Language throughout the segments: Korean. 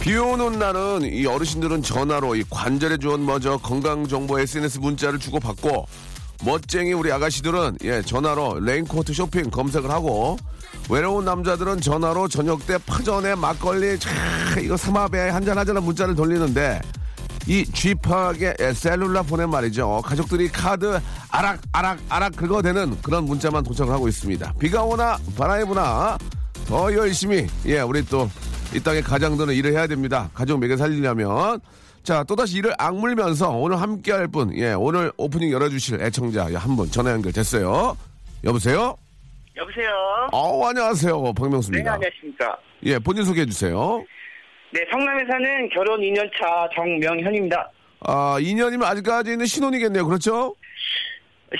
비 오는 날은 이 어르신들은 전화로 이 관절에 좋은 뭐저 건강 정보 SNS 문자를 주고받고 멋쟁이 우리 아가씨들은 예 전화로 레인코트 쇼핑 검색을 하고 외로운 남자들은 전화로 저녁 때 파전에 막걸리 차 이거 삼합에 한잔 하자는 문자를 돌리는데 이 쥐파하게 셀룰라 보낸 말이죠. 가족들이 카드 아락 아락 아락 긁어대는 그런 문자만 도착을 하고 있습니다. 비가 오나 바람이 부나 더 열심히 예 우리 또 이 땅의 가장들은 일을 해야 됩니다. 가족 먹여 살리려면 자 또다시 일을 악물면서 오늘 함께 할 분 예 오늘 오프닝 열어주실 애청자 한 분 전화 연결 됐어요. 여보세요. 여보세요. 어 안녕하세요 네, 박명수입니다. 안녕하십니까. 예 본인 소개해 주세요. 네, 성남에 사는 결혼 2년차 정명현입니다. 아 2년이면 아직까지는 신혼이겠네요. 그렇죠?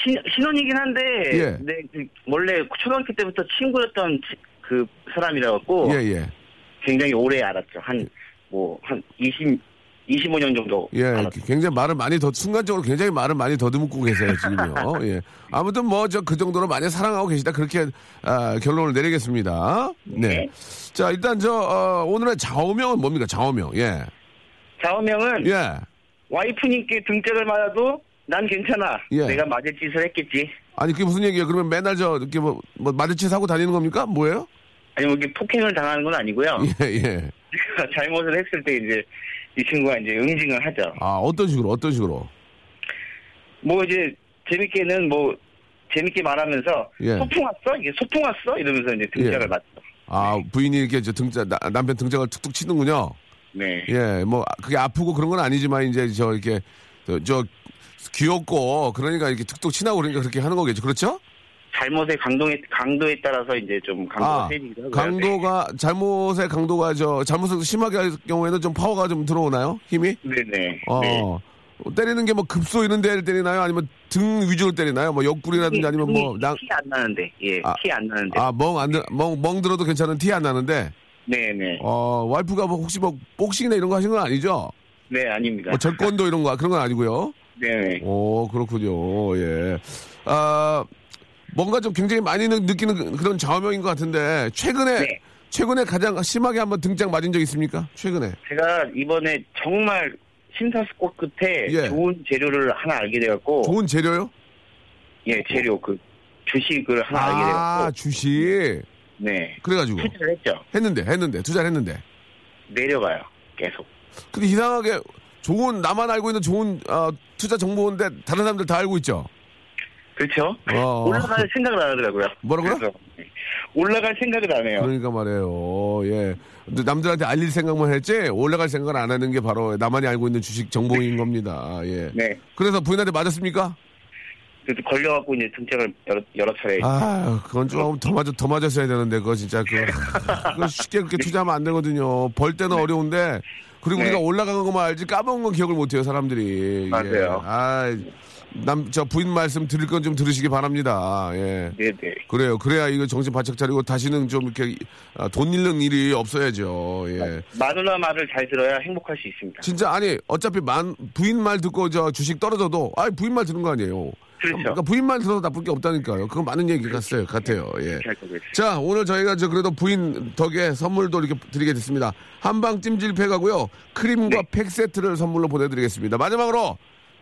신, 신혼이긴 한데, 예. 네, 그 원래 초등학교 때부터 친구였던 치- 그 사람이라 갖고 예 예. 굉장히 오래 알았죠. 한, 뭐, 한 20, 25년 정도. 예, 알았죠. 굉장히 말을 많이 더 순간적으로 굉장히 말을 많이 더듬고 계세요 지금요. 예, 아무튼 뭐 저 그 정도로 많이 사랑하고 계시다 그렇게 아, 결론을 내리겠습니다. 네. 네. 자 일단 저 어, 오늘의 좌우명은 뭡니까 좌우명? 예, 좌우명은 예. 와이프님께 등짝을 맞아도 난 괜찮아. 예. 내가 맞을 짓을 했겠지. 아니 그게 무슨 얘기예요? 그러면 맨날 저 이렇게 뭐, 뭐 마주치 하고 다니는 겁니까? 뭐예요? 아니, 뭐 이게 폭행을 당하는 건 아니고요. 예, 예. 잘못을 했을 때 이제 이 친구가 이제 응징을 하죠. 아 어떤 식으로 어떤 식으로? 뭐 이제 재밌게는 뭐 재밌게 말하면서 예. 소풍 왔어? 이게 소풍 왔어? 이러면서 이제 등짝을 예. 맞죠. 아 부인이 이렇게 저 등짝 나- 남편 등짝을 툭툭 치는군요. 네. 예, 뭐 그게 아프고 그런 건 아니지만 이제 저 이렇게 저, 저 귀엽고 그러니까 이렇게 툭툭 친하고 그러니까 그렇게 하는 거겠죠. 그렇죠? 잘못의 강도에 강도에 따라서 이제 좀 강도가 아, 세지기도 하고요. 강도가 잘못의 강도가 저 잘못을 심하게 할 경우에는 좀 파워가 좀 들어오나요? 힘이? 네, 네. 어. 네. 때리는 게 뭐 급소 이런 데를 때리나요? 아니면 등 위주로 때리나요? 뭐 옆구리라든지 아니면 뭐 낭, 티안 나는데. 예. 아, 티안 나는데. 아, 멍 안, 들- 멍, 멍 들어도 괜찮은 티 안 나는데, 네, 네. 어, 와이프가 뭐 혹시 뭐 복싱이나 이런 거 하신 건 아니죠? 네, 아닙니다. 뭐 절권도 이런 거, 그런 건 아니고요. 네, 네. 오, 그렇군요. 예. 아, 뭔가 좀 굉장히 많이 느- 느끼는 그- 그런 좌우명인 것 같은데, 최근에, 네. 최근에 가장 심하게 한번 등장 맞은 적 있습니까? 최근에. 제가 이번에 정말 심사숙고 끝에 예. 좋은 재료를 하나 알게 돼갖고 좋은 재료요? 예 재료 그 주식을 하나 알게 아, 돼갖고 주식. 네 그래가지고. 투자를 했죠 했는데, 했는데, 투자를 했는데. 내려가요 계속 근데 이상하게 좋은, 나만 알고 있는 좋은, 어, 투자 정보인데, 다른 사람들 다 알고 있죠? 그렇죠 어. 올라갈 생각을 안 하더라고요 뭐라고요? 그래서 올라갈 생각을 안 해요 그러니까 말이에요. 예. 남들한테 알릴 생각만 했지, 올라갈 생각을 안 하는 게 바로 나만이 알고 있는 주식 정보인 겁니다. 예. 네 그래서 부인한테 맞았습니까? 그래서 걸려갖고 이제 등짝을 여러, 여러 차례 아, 그건 좀 더 맞아, 더 맞았어야 되는데, 그거 진짜, 그, 그거 쉽게 그렇게 투자하면 안 되거든요. 벌 때는 어려운데, 그리고 네. 우리가 올라간 것만 알지 까먹은 건 기억을 못 해요, 사람들이. 예. 맞아요. 아, 남, 저 부인 말씀 들을 건 좀 들으시기 바랍니다. 예. 네네 그래요. 그래야 이거 정신 바짝 차리고 다시는 좀 이렇게 아, 돈 잃는 일이 없어야죠. 예. 마누라 말을 잘 들어야 행복할 수 있습니다 진짜 아니 어차피 만 부인 말 듣고 저 주식 떨어져도 아 부인 말 듣는 거 아니에요. 그렇죠 그러니까 부인 말 들어도 나쁠 게 없다니까요. 그건 많은 얘기 같아요. 같아요. 예. 잘 거고요. 자 오늘 저희가 저 그래도 부인 덕에 선물도 이렇게 드리게 됐습니다. 한방 찜질팩하고요 크림과 네. 팩 세트를 선물로 보내드리겠습니다. 마지막으로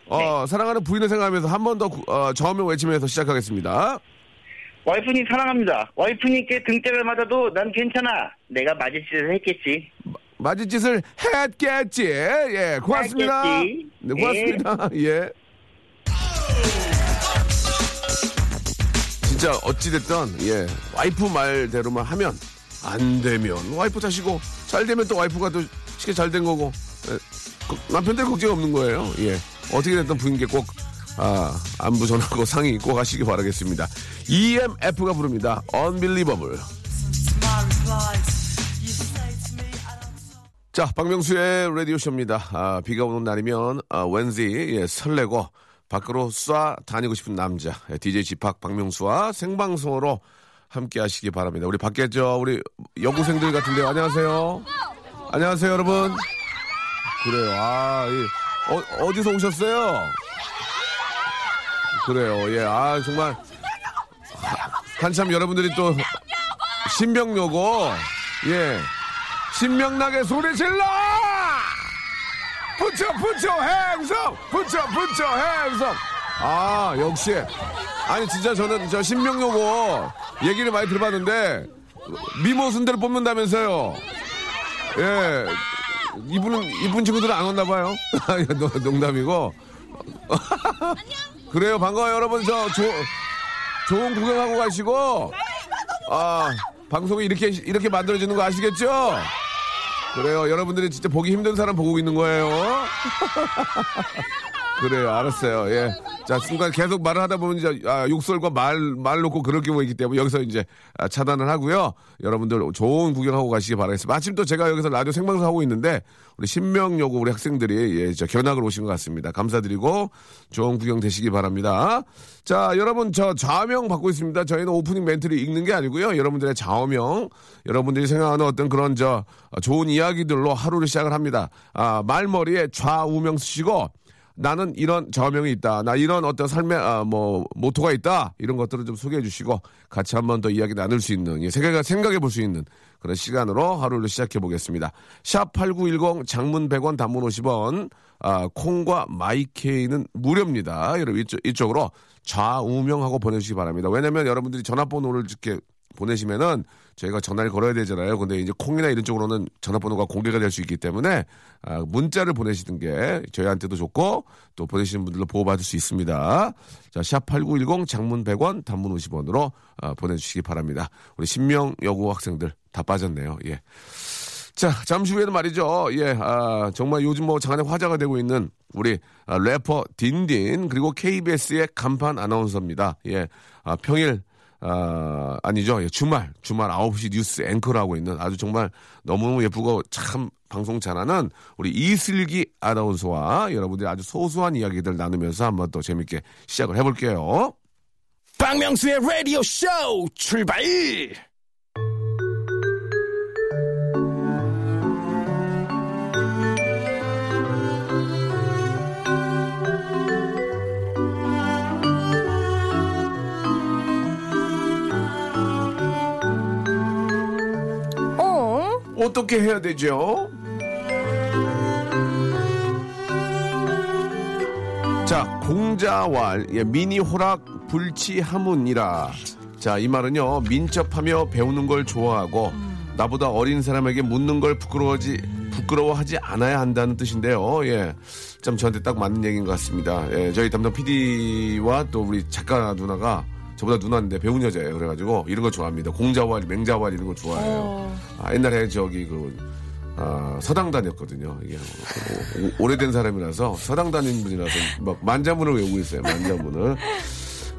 어, 네. 사랑하는 부인을 생각하면서 한 번더 어, 저음을 외치면서 시작하겠습니다. 와이프님 사랑합니다. 와이프님께 등짝을 맞아도 난 괜찮아. 내가 맞을 짓을 했겠지. 맞을 짓을 했겠지. 예, 고맙습니다. 했겠지. 네, 고맙습니다. 예. 진짜 어찌됐든, 예, 와이프 말대로만 하면 안 되면 와이프 자시고 잘 되면 또 와이프가 또 쉽게 잘 된 거고 예, 그 남편들 걱정 없는 거예요. 예. 어떻게 됐든 부인께 꼭 아, 안부 전하고 상의 꼭 하시기 바라겠습니다. EMF가 부릅니다. Unbelievable. 자, 박명수의 라디오쇼입니다. 아, 비가 오는 날이면, 아, 왠지, 예, 설레고, 밖으로 쏴 다니고 싶은 남자, 예, DJ 지팍 박명수와 생방송으로 함께 하시기 바랍니다. 우리 밖에 저, 우리 여고생들 같은데요. 안녕하세요. 안녕하세요, 여러분. 그래요. 아, 이, 어, 어디서 오셨어요? 그래요. 예, 아, 정말. 하- 한참 여러분들이 또, 신병요고, 예. 신명나게 소리 질러! 붙여, 붙여, 행성! 붙여, 붙여, 행성! 아, 역시. 아니, 진짜 저는 저 신명요고 얘기를 많이 들어봤는데, 미모 순대를 뽑는다면서요. 예. 이분은, 이분 친구들은 안 왔나 봐요. 농- 농담이고. 그래요, 반가워요, 여러분. 저, 조, 좋은 구경하고 가시고, 아, 방송이 이렇게, 이렇게 만들어지는 거 아시겠죠? 그래요. 여러분들이 진짜 보기 힘든 사람 보고 있는 거예요. 그래요. 알았어요. 예. 자, 순간 계속 말을 하다 보면 이제 아, 욕설과 말, 말 놓고 그럴 경우가 있기 때문에 여기서 이제 아, 차단을 하고요. 여러분들 좋은 구경하고 가시기 바라겠습니다. 마침 또 제가 여기서 라디오 생방송 하고 있는데 우리 신명여고 우리 학생들이 예, 저 견학을 오신 것 같습니다. 감사드리고 좋은 구경 되시기 바랍니다. 자, 여러분 저 좌명 받고 있습니다. 저희는 오프닝 멘트를 읽는 게 아니고요. 여러분들의 좌명, 여러분들이 생각하는 어떤 그런 저 좋은 이야기들로 하루를 시작을 합니다. 아, 말머리에 좌우명 쓰시고 나는 이런 좌명이 있다. 나 이런 어떤 삶의 아, 뭐 모토가 있다. 이런 것들을 좀 소개해 주시고 같이 한번 더 이야기 나눌 수 있는 예, 생각 생각해 볼 수 있는 그런 시간으로 하루를 시작해 보겠습니다. 샵 8910 장문 100원 단문 50원 아, 콩과 마이케이는 무료입니다. 여러분 이쪽, 이쪽으로 좌우명하고 보내주시기 바랍니다. 왜냐면 여러분들이 전화번호를 이렇게 보내시면은 저희가 전화를 걸어야 되잖아요. 근데 이제 콩이나 이런 쪽으로는 전화번호가 공개가 될 수 있기 때문에 아, 문자를 보내시는 게 저희한테도 좋고 또 보내시는 분들로 보호받을 수 있습니다. 자, 샵 8910 장문 100원 단문 50원으로 아, 보내주시기 바랍니다. 우리 신명 여고 학생들 다 빠졌네요. 예. 자, 잠시 후에는 말이죠. 예, 아, 정말 요즘 뭐 장안의 화제가 되고 있는 우리 아, 래퍼 딘딘 그리고 KBS의 간판 아나운서입니다. 예, 아, 평일 아, 아니죠. 예, 주말, 주말 9시 뉴스 앵커를 하고 있는 아주 정말 너무너무 예쁘고 참 방송 잘하는 우리 이슬기 아나운서와 여러분들이 아주 소소한 이야기들 나누면서 한번 또 재밌게 시작을 해볼게요. 박명수의 라디오 쇼 출발! 어? 어떻게 해야 되죠? 자, 공자왈, 예, 미니 호락 불치 하문이라. 자, 이 말은요, 민첩하며 배우는 걸 좋아하고, 나보다 어린 사람에게 묻는 걸 부끄러워하지, 부끄러워하지 않아야 한다는 뜻인데요. 예. 참 저한테 딱 맞는 얘기인 것 같습니다. 예, 저희 담당 PD와 또 우리 작가 누나가 저보다 누나인데 배운 여자예요. 그래가지고 이런 거 좋아합니다. 공자왈, 맹자왈 이런 거 좋아해요. 아, 옛날에 저기 그 아, 서당 다녔거든요. 이게 오- 오- 오래된 사람이라서 서당 다닌 분이라서 막 만자문을 외우고 있어요. 만자문을.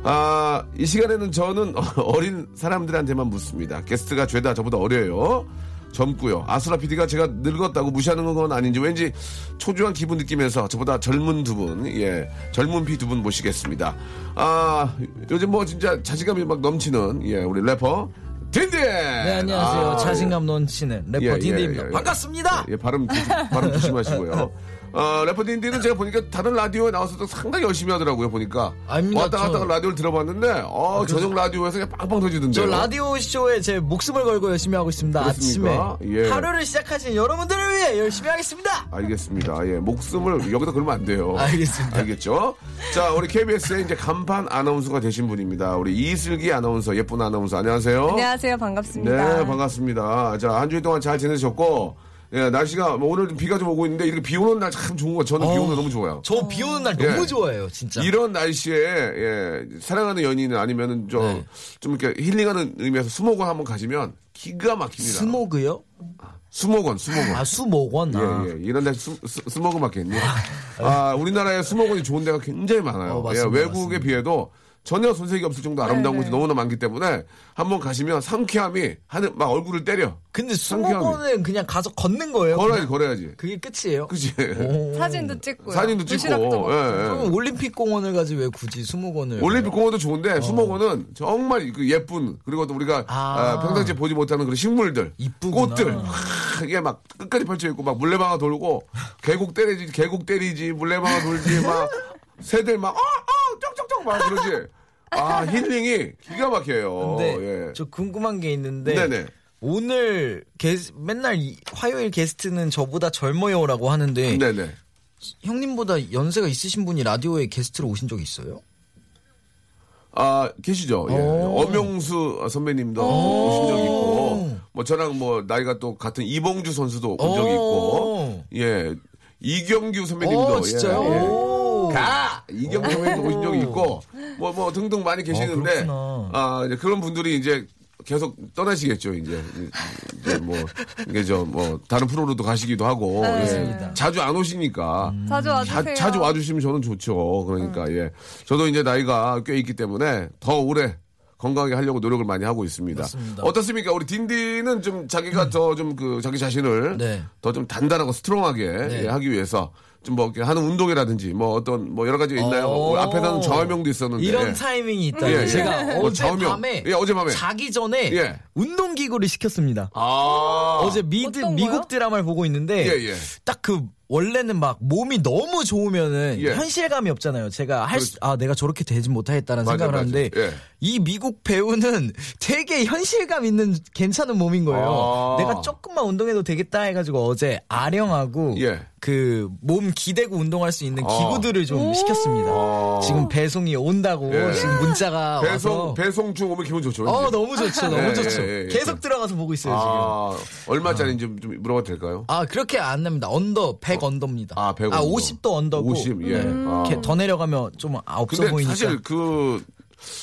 아, 이 시간에는 저는 어린 사람들한테만 묻습니다. 게스트가 죄다 저보다 어려요. 젊고요. 아수라 PD가 제가 늙었다고 무시하는 건 아닌지 왠지 초조한 기분 느끼면서 저보다 젊은 두 분, 예, 젊은 피 두 분 모시겠습니다. 아, 요즘 뭐 진짜 자신감이 막 넘치는, 예, 우리 래퍼 딘딘! 네, 안녕하세요. 아, 자신감 넘치는 래퍼 예, 예, 딘딘입니다. 예, 예. 반갑습니다. 예, 발음, 조심, 발음 조심하시고요. 어, 래퍼 딘디는 제가 보니까 다른 라디오에 나와서도 상당히 열심히 하더라고요, 보니까. 아닙니다, 왔다 갔다 저- 라디오를 들어봤는데, 어, 저녁 라디오에서 그냥 빵빵 터지던데요. 저 라디오 쇼에 제 목숨을 걸고 열심히 하고 있습니다. 그렇습니까? 아침에 예. 하루를 시작하신 여러분들을 위해 열심히 하겠습니다. 알겠습니다. 예, 목숨을 여기다 걸면 안 돼요. 알겠습니다. 알겠죠? 자, 우리 KBS의 이제 간판 아나운서가 되신 분입니다. 우리 이슬기 아나운서, 예쁜 아나운서, 안녕하세요. 안녕하세요. 반갑습니다. 네, 반갑습니다. 자, 한 주일 동안 잘 지내셨고, 예, 날씨가, 뭐 오늘 비가 좀 오고 있는데, 이렇게 비 오는 날 참 좋은 거, 저는 비 오는 거 너무 좋아요. 저 비 오는 날 예. 너무 좋아해요, 진짜. 이런 날씨에, 예, 사랑하는 연인 아니면은 좀, 네. 좀 이렇게 힐링하는 의미에서 수목원 한번 가시면 기가 막힙니다. 스모그요? 수목원, 수목원. 아, 수목원. 아. 예, 예. 이런 데 수, 수, 수목원 맞겠니? 아, 우리나라에 수목원이 좋은 데가 굉장히 많아요. 어, 예, 맞습니다, 외국에 맞습니다. 비해도 전혀 손색이 없을 정도 아름다운 네, 곳이 네. 너무나 많기 때문에 한번 가시면 상쾌함이 하늘, 막 얼굴을 때려. 근데 상쾌함이. 수목원은 그냥 가서 걷는 거예요. 걸어야지, 그냥? 걸어야지. 그게 끝이에요. 그치? 오. 사진도 찍고요. 사진도 찍고. 예, 예. 그럼 올림픽 공원을 가지 왜 굳이 수목원을? 올림픽 공원도 좋은데 어. 수목원은 정말 그 예쁜 그리고 또 우리가 아. 아, 평상시에 보지 못하는 그런 식물들, 이쁘구나. 꽃들 하, 이게 막 끝까지 펼쳐 있고 막 물레방아 돌고 계곡 때리지, 계곡 때리지, 물레방아 돌지 막 새들 막 어, 어, 쪽쪽쪽 막 그러지. 아 힐링이 기가 막혀요. 근데 예. 저 궁금한 게 있는데 네네. 오늘 게스, 맨날 이- 화요일 게스트는 저보다 젊어요라고 하는데 네네. 형님보다 연세가 있으신 분이 라디오에 게스트로 오신 적 있어요? 아 계시죠. 예. 오. 엄영수 선배님도 오신 적 있고, 뭐 저랑 뭐 나이가 또 같은 이봉주 선수도 온 적이 있고, 예 이경규 선배님도 어, 진짜요? 예, 예. 오. 가 이경규 선배님도 오신 적이 있고, 뭐 뭐 등등 많이 계시는데, 그렇구나. 아 이제 그런 분들이 이제 계속 떠나시겠죠 이제 이제 뭐 이게 저 뭐 다른 프로로도 가시기도 하고 네. 예. 자주 안 오시니까 자주 와주세요. 자, 자주 와주시면 저는 좋죠. 그러니까 예, 저도 이제 나이가 꽤 있기 때문에 더 오래 건강하게 하려고 노력을 많이 하고 있습니다. 맞습니다. 어떻습니까? 우리 딘딘은 좀 자기가 더좀 그 자기 자신을 네. 더좀 단단하고 스트롱하게 네. 예, 하기 위해서 좀뭐 이렇게 하는 운동이라든지 뭐 어떤 뭐 여러 가지가 있나요? 어. 앞에서는 좌우명도 있었는데 이런 타이밍이 있다. 예, 예. 제가 뭐 어제. 밤에 예, 어젯밤에. 자기 전에 예. 운동 기구를 시켰습니다. 아 어제 미드, 미국? 드라마를 보고 있는데 예, 예. 딱그 원래는 막 몸이 너무 좋으면은 예. 현실감이 없잖아요. 제가 할 수, 아 내가 저렇게 되지 못하겠다는 맞아, 생각을 맞아. 하는데 예. 이 미국 배우는 되게 현실감 있는 괜찮은 몸인 거예요. 아. 내가 조금만 운동해도 되겠다 해가지고 어제 아령하고 예. 그몸 기대고 운동할 수 있는 아. 기구들을 좀 시켰습니다. 아. 지금 배송이 온다고 예. 지금 문자가 배송 와서 배송 중 오면 기분 좋죠. 어. 너무 좋죠, 너무 예, 좋죠. 예, 예, 예. 계속 들어가서 보고 있어요 지금. 아 얼마짜리인지 좀, 좀 물어봐도 될까요? 아 그렇게 안 납니다. under 100 under입니다. 아, 100아 under. 50도 under고. 50, 예. 아. 더 내려가면 좀 아, 없어 근데 보이니까. 사실 그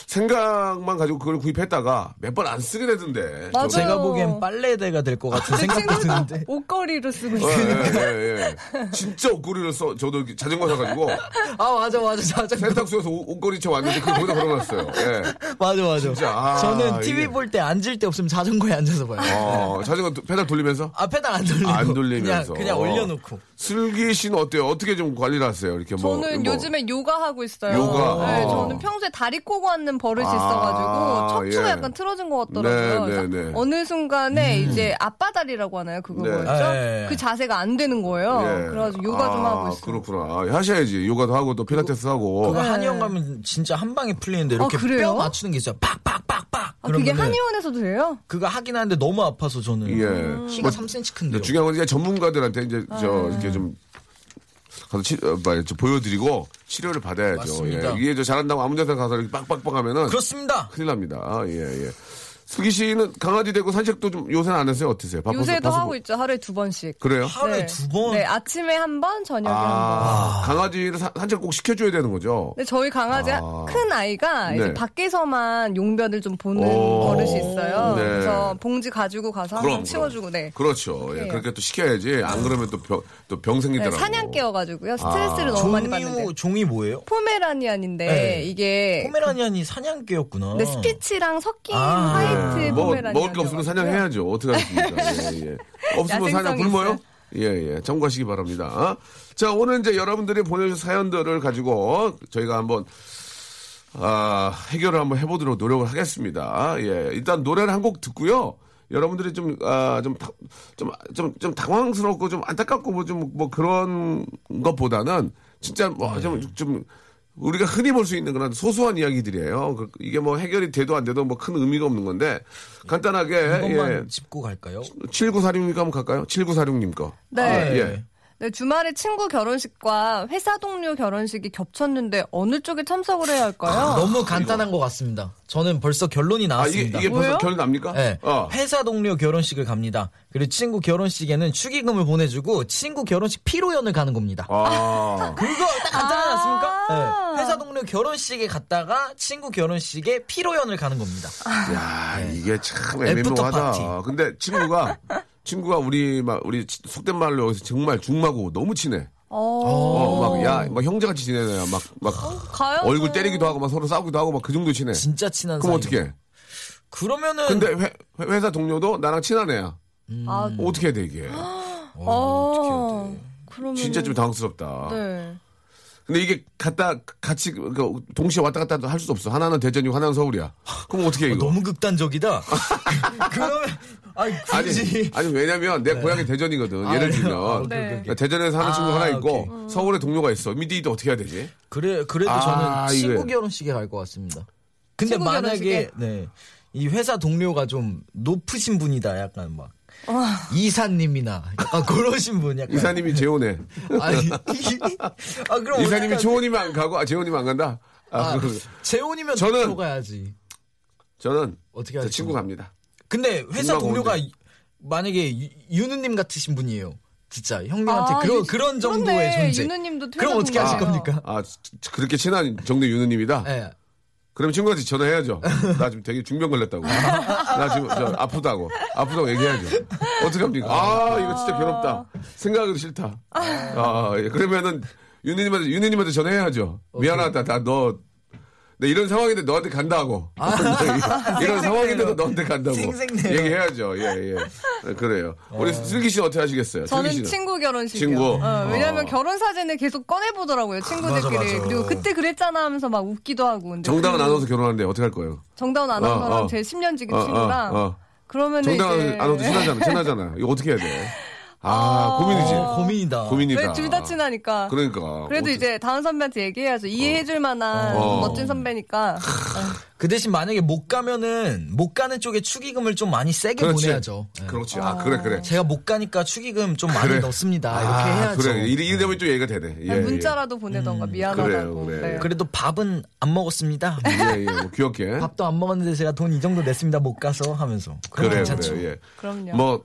생각만 가지고 그걸 구입했다가 몇 번 안 쓰게 되던데. 맞아요. 제가 보기엔 빨래대가 될 것 같은 생각도 드는데. 옷걸이로 쓰고 예, 있어요. 예, 예, 예. 진짜 옷걸이를 써. 저도 자전거 사가지고 아 맞아 맞아 맞아. 세탁소에서 옷- 옷걸이 쳐 왔는데 그걸 거기다 걸어놨어요. 예. 맞아 맞아. 진짜, 아, 저는 TV 이게- 볼때 앉을 데 없으면 자전거에 앉아서 봐요. 어, 자전거 도- 페달 돌리면서 아 페달 안 돌리고. 안 돌리면서. 그냥, 그냥 올려놓고. 슬기 씨는 어때요? 어떻게 좀 관리를 하세요? 이렇게 뭐 저는 뭐. 요즘에 요가 하고 있어요. 요가? 네, 아. 저는 평소에 다리 꼬고 앉는 버릇이 아, 있어가지고 척추가 예. 약간 틀어진 것 같더라고요. 네, 네, 네. 어느 순간에 이제 앞바다리라고 하나요? 그거 네. 뭐였죠? 아, 예, 예. 그 자세가 안 되는 거예요. 예. 그래가지고 요가 좀 아, 하고 있어요. 그렇구나. 아, 하셔야지. 요가도 하고 또 필라테스 하고. 그거 네. 한의원 가면 진짜 한 방에 풀리는데 이렇게 아? 뼈 맞추는 게 있어요. 팍팍팍팍. 아, 그게 한의원에서도 돼요? 그거 하긴 하는데 너무 아파서 저는 예. 키가 뭐, 3cm 큰데요. 중요한 건 이제 전문가들한테 이제 아. 저 이렇게 좀 가서 치, 어, 저 보여드리고 치료를 받아야죠. 맞습니다. 예. 이게 저 잘한다고 아무 데나 가서 이렇게 빡빡빡 하면은 그렇습니다. 큰일 납니다. 아, 예, 예. 슬기 씨는 강아지 되고 산책도 좀 요새는 안 하세요? 어떠세요? 바빠서- 요새도 바빠서 하고 뭐- 있죠. 하루에 두 번씩. 그래요? 하루에 두 번. 네, 아침에 한 번, 저녁에 한 번. 아, 강아지를 사- 산책 꼭 시켜줘야 되는 거죠? 근데 저희 강아지 아. 큰 아이가 네. 이제 밖에서만 용변을 좀 보는 오. 버릇이 있어요. 네. 그래서 봉지 가지고 가서 그럼, 치워주고 네. 그렇죠. 예, 예. 그렇게 또 시켜야지. 안 그러면 또 병, 또병 네, 생기더라고. 사냥 개여가지고요. 스트레스를 너무 많이 받는데. 종이 뭐예요? 포메라니안인데 네. 이게 포메라니안이 사냥개였구나. 네, 스피츠랑 섞인 아. white 뭐. 먹을 게 없으면 사냥해야죠. 어떻게 하겠습니까? 예, 예. 없으면 사냥 굶어요? 예, 예. 참고하시기 바랍니다. 자, 오늘 이제 여러분들이 보내주신 사연들을 가지고 저희가 한번, 아, 해결을 한번 해보도록 노력을 하겠습니다. 예. 일단 노래를 한 곡 듣고요. 여러분들이 좀, 아, 좀, 다- 좀, 좀, 좀 당황스럽고 좀 안타깝고 뭐 좀, 뭐 그런 것보다는 진짜 뭐 좀, 좀, 우리가 흔히 볼 수 있는 그런 소소한 이야기들이에요. 그- 이게 뭐 해결이 돼도 안 돼도 뭐 큰 의미가 없는 건데 간단하게, 한 번만 예. 짚고 갈까요? 7946님 거 한번 갈까요? 7946님 거. 네. 아, 예. 네, 주말에 친구 결혼식과 회사 동료 결혼식이 겹쳤는데 어느 쪽에 참석을 해야 할까요? 너무 간단한 것 같습니다. 저는 벌써 결론이 아, 이게, 나왔습니다. 이게 벌써? 결론 납니까? 네. 어. 회사 동료 결혼식을 갑니다. 그리고 친구 결혼식에는 축의금을 보내주고 친구 결혼식 피로연을 가는 겁니다. 아. 그거 딱 간단하지 않습니까? 아. 네. 회사 동료 결혼식에 갔다가 친구 결혼식에 피로연을 가는 겁니다. 야, 이게 참. 파티. 근데 친구가 친구가 우리 막 우리 속된 말로 여기서 정말 중마고 너무 친해. 어, 어, 막 야, 막 형제같이 지내네요. 막막 가요. 얼굴 때리기도 하고 막 서로 싸우기도 하고 막 그 정도 친해. 진짜 친한 그럼 사이. 어떻게? 그러면은 근데 회, 회사 동료도 나랑 친한 애야. 아, 어떻게 해야 돼 이게? 어, 그러면 진짜 좀 당황스럽다. 네. 근데 이게 갔다 같이 그 동시에 왔다 갔다 할 수 없어. 하나는 대전이고 하나는 서울이야. 그럼 어떻게 해 이거? 너무 극단적이다. 그러면 아니 아니, 굳이 아니 왜냐면 내 고향이 대전이거든. 예를 아, 들면 아, 오케이, 네. 오케이, 오케이. 대전에서 하는 친구 아, 하나 있고 오케이. 서울에 동료가 있어. 미디도 어떻게 해야 되지? 그래 그래도 아, 저는 친구 이게- 결혼식에 갈 것 같습니다. 근데 친구 만약에 결혼식에? 네. 이 회사 동료가 좀 높으신 분이다 약간 막 이사님이나 약간 그러신 분 약간 이사님이 재혼해. 아니 아 그럼 이사님이? 초혼이면 안 가고 아, 재혼이면 안 간다. 아, 아, 그, 재혼이면 저는- 저는 가야지. 저는 어떻게 저 하죠? 친구 갑니다. 근데 회사 동료가 뭔데? 만약에 유- 유느님 같으신 분이에요. 진짜 형님한테 아, 그런 유- 그런 정도의 그렇네. 존재. 유느님도 그럼 어떻게 하실. 겁니까? 아 지- 그렇게 친한 정도 유느님이다. 예. 그럼 친구한테 전화해야죠. 나 지금 되게 중병 걸렸다고. 나 지금 저 아프다고. 아프다고 얘기해야죠. 어떻게 합니까? 아, 이거 진짜 괴롭다. 생각하기도 싫다. 아, 예. 그러면은 유느님한테, 유느님한테 전화해야죠. 미안하다. 나 너, 내 이런 상황인데 너한테 간다고. 이런 상황인데도 너한테 간다고. 생생내요. 얘기해야죠. 예, 예. 네, 그래요. 우리 슬기 씨는 어떻게 하시겠어요? 저는. 친구 결혼식이요. 친구. 어, 왜냐면 어. 결혼 사진을 계속 꺼내 보더라고요 친구들끼리. 맞아, 맞아. 그리고 그때 그랬잖아 하면서 막 웃기도 하고. 근데 정당은 그 아나운서 결혼하는데 어떻게 할 거예요? 정다운 아나운서랑 어, 어. 제 10년 지기 어, 어, 친구랑 어. 그러면 정당은 이제 아나운서 친하잖아. 친하잖아. 이거 어떻게 해야 돼? 아, 고민이지. 어, 고민이다. 고민이다. 왜둘다 친하니까. 그러니까. 그래도 어떻게- 이제 다른 선배한테 얘기해야죠. 이해해줄 만한 어. 멋진 선배니까. 그 대신 만약에 못 가면은 못 가는 쪽에 축의금을 좀 많이 세게 그렇지. 보내야죠. 예. 그렇지. 아, 그래, 그래. 제가 못 가니까 축의금 좀 많이 그래. 넣습니다. 이렇게 아, 해야죠. 그래. 이래, 이래 되면 또 얘기가 되네. 예, 아니, 문자라도 보내던가 미안하다고. 그래요, 그래. 네. 그래도 밥은 안 먹었습니다. 예. 예, 예. 뭐 귀엽게. 밥도 안 먹었는데 제가 돈 이 정도 냈습니다. 못 가서 하면서. 그래요, 괜찮죠. 그래요. 예. 그럼요. 뭐,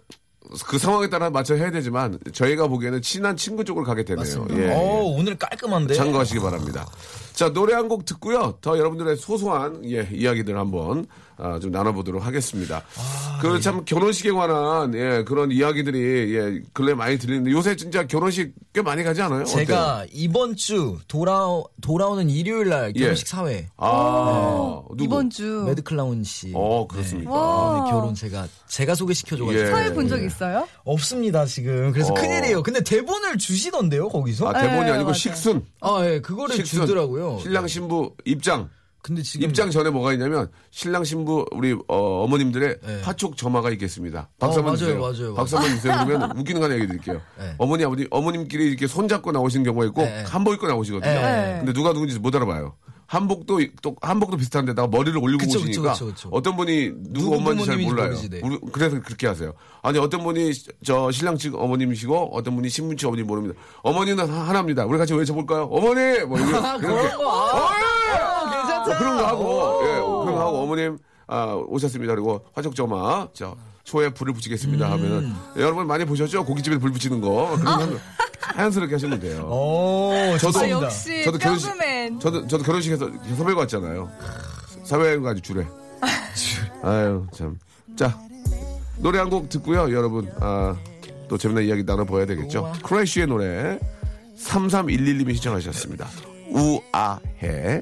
그 상황에 따라 맞춰 해야 되지만, 저희가 보기에는 친한 친구 쪽으로 가게 되네요. 예, 예. 어, 오늘 깔끔한데. 참고하시기 바랍니다. 자, 노래 한 곡 듣고요. 더 여러분들의 소소한, 예, 이야기들 한번, 아, 좀 나눠보도록 하겠습니다. 아, 그 네. 참 결혼식에 관한, 예, 그런 이야기들이, 예, 근래 많이 들리는데 요새 진짜 결혼식 꽤 많이 가지 않아요? 어때요? 제가 이번 주 돌아 돌아오는 일요일 날 결혼식 예. 사회 아, 누구? 이번 주 매드 클라운 씨. 어, 그렇습니까? 와. 네, 결혼 제가 제가 소개시켜줘가지고 예. 사회 본 적 있어요? 없습니다 지금. 그래서 어. 큰일이에요. 근데 대본을 주시던데요 거기서? 아, 대본이 네, 아니고 맞아요. 식순. 아, 예, 그거를 식순. 주더라고요. 신랑 신부 입장. 근데 지금 입장 전에 뭐가 있냐면 신랑 신부 우리 어, 머님들의 네. 화촉 점화가 있겠습니다. 박수 어, 한번 맞아요, 주세요. 맞아요, 박수 한번 주세요. 그러면 웃기는 거 하나 얘기 드릴게요. 네. 어머니 아버지 어머님끼리 이렇게 손 잡고 나오시는 경우가 있고 네. 한복 입고 나오시거든요. 네. 근데 누가 누군지 못 알아봐요. 한복도 또 한복도 비슷한데다가 머리를 올리고 그쵸, 오시니까 그쵸, 그쵸. 어떤 분이 누구, 누구 엄마인지 잘 몰라요. 모르지, 네. 우리- 그래서 그렇게 하세요. 아니 어떤 분이 저 신랑 측 어머님이시고 어떤 분이 신부 측 어머님 모릅니다. 어머니는 하- 하나입니다. 우리 같이 외쳐볼까요? 어머니 뭐 이렇게, 아, 이렇 게. 그런 거. 아, 어, 괜찮다. 뭐 그런 거 하고, 예, 그런 거 하고, 어머님, 아, 오셨습니다. 그리고 화촉점화, 저, 초에 불을 붙이겠습니다 음. 하면은, 여러분 많이 보셨죠? 고깃집에 불 붙이는 거. 그러면 자연스럽게 하시면 돼요. 오, 저도- 아, 좋습니다. 역시 저도 결혼식, 뼈그맨. 저도, 저도 결혼식에서 섭외 왔잖아요. 사회가지 줄에. 아유, 참. 자, 노래 한 곡 듣고요, 여러분. 아, 또 재미난 이야기 나눠봐야 되겠죠. 크래쉬의 노래, 3311님이 시청하셨습니다. 우아해.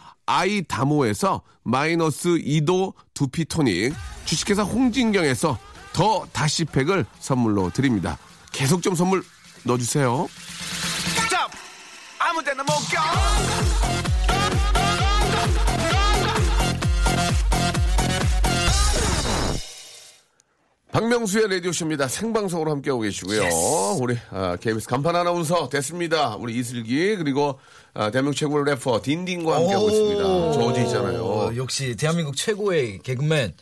아이다모에서 마이너스 2도 두피 토닉, 주식회사 홍진경에서 더 다시팩을 선물로 드립니다. 계속 좀 선물 넣어주세요. 박명수의 라디오쇼입니다. 생방송으로 함께하고 계시고요. 우리 아, KBS 간판 아나운서 됐습니다. 우리 이슬기 그리고 아, 대한민국 최고의 래퍼 딘딘과 함께하고 있습니다. 저 어제 있잖아요. 어, 역시 대한민국 최고의 개그맨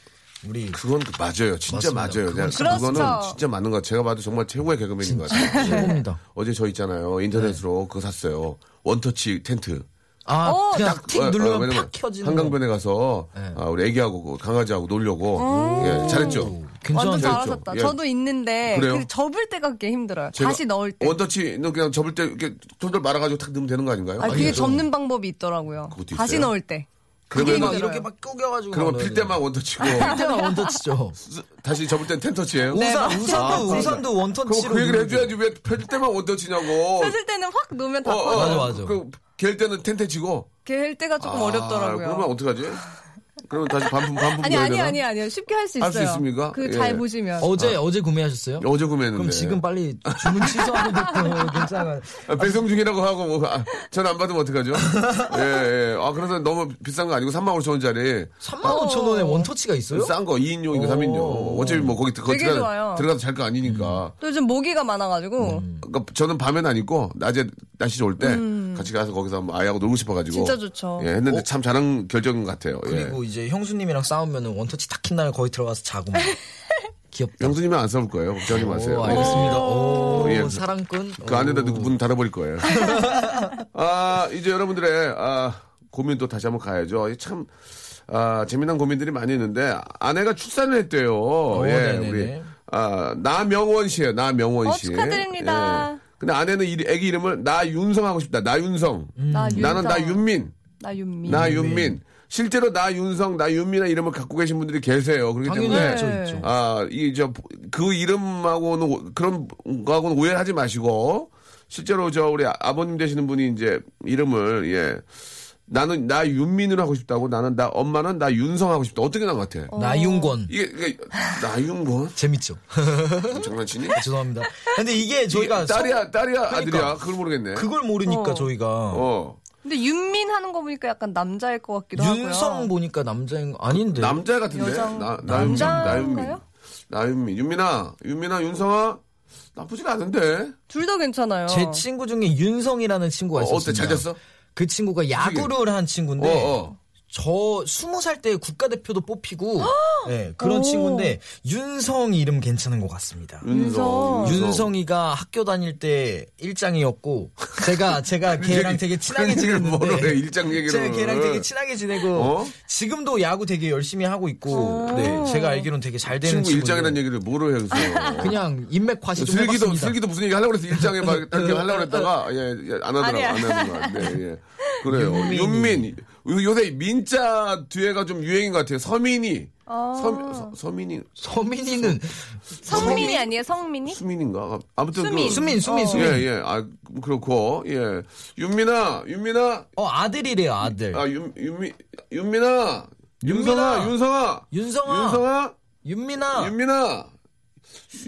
우리 그건 그- 맞아요. 진짜 맞습니다. 맞아요. 그렇죠. 그거는 진짜 맞는 것 같아요. 제가 봐도 정말 최고의 개그맨인 것 같아요. 최고입니다. 어제 저 있잖아요. 인터넷으로 그거 샀어요. 원터치 텐트. 아 어, 그냥 틱 어, 누르면 어, 왜냐면 팍 켜지는 한강변에 가서 네. 아, 우리 애기하고 강아지하고 놀려고 예, 잘했죠. 완전 괜찮죠? 잘하셨다. 예. 저도 있는데 그래요? 그 접을 때가 그게 힘들어요. 다시 넣을 때. 원터치는 그냥 접을 때 이렇게 돌돌 말아가지고 탁 넣으면 되는 거 아닌가요? 아, 그게 아니죠. 접는 방법이 있더라고요. 그것도 다시 있어요? 넣을 때. 그게 그러면 막. 이렇게 막 꾸겨가지고 그러면 막필 때만 원터치고 필 때만 원터치죠. 다시 접을 땐 텐터치예요? 네, 우산. 우산도 우산도 그럼 원터치로 그 얘기를. 해줘야지 왜 펼 때만 원터치냐고. 펴질 때는 확 놓으면 다 어, 커요. 맞아, 맞아. 그 갤 때는 텐테치고. 갤 때가 조금 아, 어렵더라고요. 그러면 어떡하지? 그러면 다시 반품 반품 아니 넣어야 아니 되나? 아니 아니요. 쉽게 할수할 있어요. 수 있습니까? 그 예. 잘 보시면. 어제 어제 구매하셨어요? 어제 구매했는데. 그럼 지금 빨리 주문 취소하는 것도 괜찮아요. 아, 배송 중이라고 하고 뭐, 아, 전화 안 받으면 어떡하죠? 예, 예. 아, 그래서 너무 비싼 거 아니고 3만 5천 원짜리 3만 5천 원에 원터치가 있어요? 싼 거 2인용이고 3인용. 어차피 뭐 거기 거기 되게 들어가, 좋아요. 들어가서 잘 거 아니니까. 또 요즘 모기가 많아가지고 그러니까 저는 밤에는 안 입고 낮에 날씨 좋을 때 같이 가서 거기서 뭐 아이하고 놀고 싶어가지고 음. 진짜 좋죠. 예, 했는데 참 잘한 결정인 것 같아요. 예. 그리고 이제 형수님이랑 싸우면 원터치 탁 킨 다음에 거기 들어가서 자고 막. 귀엽다. 영수님은 안 싸울 거예요. 걱정하지 마세요. 오, 알겠습니다. 오, 예. 사랑꾼. 그 안에다 오. 넣고 문 닫아버릴 거예요. 아, 이제 여러분들의, 아, 고민도 다시 한번 가야죠. 이참 아, 재미난 고민들이 많이 있는데, 아내가 출산을 했대요. 예, 네네네. 우리, 아, 나명원 씨예요 나명원 어, 씨. 축하드립니다. 예. 근데 아내는 이 애기 이름을 나윤성 하고 싶다. 나윤성. 나 윤성. 나는 나윤민. 나윤민. 나윤민. 실제로 나 윤성, 나윤민의 이름을 갖고 계신 분들이 계세요. 그렇기 당연히 때문에 있죠, 네. 아, 이, 저, 그 이름하고는, 오- 그런 거하고는 오해를 하지 마시고, 실제로 저, 우리 아- 아버님 되시는 분이 이제 이름을, 예. 나는 나 윤민으로 하고 싶다고, 나는 나, 엄마는 나 윤성 하고 싶다. 어떻게 나은 것 같아? 나윤권. 이게, 이게, 나윤건? 재밌죠. 장난치니? 죄송합니다. 근데 이게 이게 저희가 딸이야, 딸이야, 그러니까. 아들이야? 그걸 모르겠네. 그걸 모르니까 어. 저희가 어. 근데 윤민 하는 거 보니까 약간 남자일 것 같기도 하고요. 윤성 보니까 남자인 아닌데. 남자 같은데? 여성- 나, 나윤민, 나윤민. 남자인가요? 나윤민. 윤민아, 윤민아, 윤성아? 나쁘진 않은데? 둘 다 괜찮아요. 제 친구 중에 윤성이라는 친구가 어, 있었습니다. 어때? 잘 됐어? 그 친구가 야구를 한 친구인데 어, 어. 저 스무 살 때 국가대표도 뽑히고 네, 그런 친구인데 윤성 이름 괜찮은 것 같습니다. 윤성. 윤성이가 학교 다닐 때 일장이었고 제가 제가 걔랑 되게 친하게 지냈는데 일장 얘기를. 제가 걔랑 되게 친하게 지내고 어? 지금도 야구 되게 열심히 하고 있고 네, 제가 알기로는 되게 잘 되는 친구 친구 일장이라는 얘기를 뭐로 해, 그래서. 그냥 인맥 과시 좀 슬기도, 해봤습니다. 슬기도 무슨 얘기 하려고 그래서 일장에 막 이렇게 하려고 그랬다가, 예, 예, 안 하더라고. 안 하는 거 같네, 예. 그래요. 윤민이. 윤민. 요새 민자 뒤에가 좀 유행인 것 같아요. 서민이. 서, 서, 서민이. 서민이는 성민이 아니에요? 성민이? 수민인가? 아무튼 수민. 그. 수민 수민 어. 수민 예, 예. 아, 그렇고, 예. 윤민아, 윤민아. 어 아들이래요 아들 아, 윤, 윤미, 윤민아. 윤민아. 윤성아, 윤성아. 윤성아 윤성아. 윤민아 윤민아.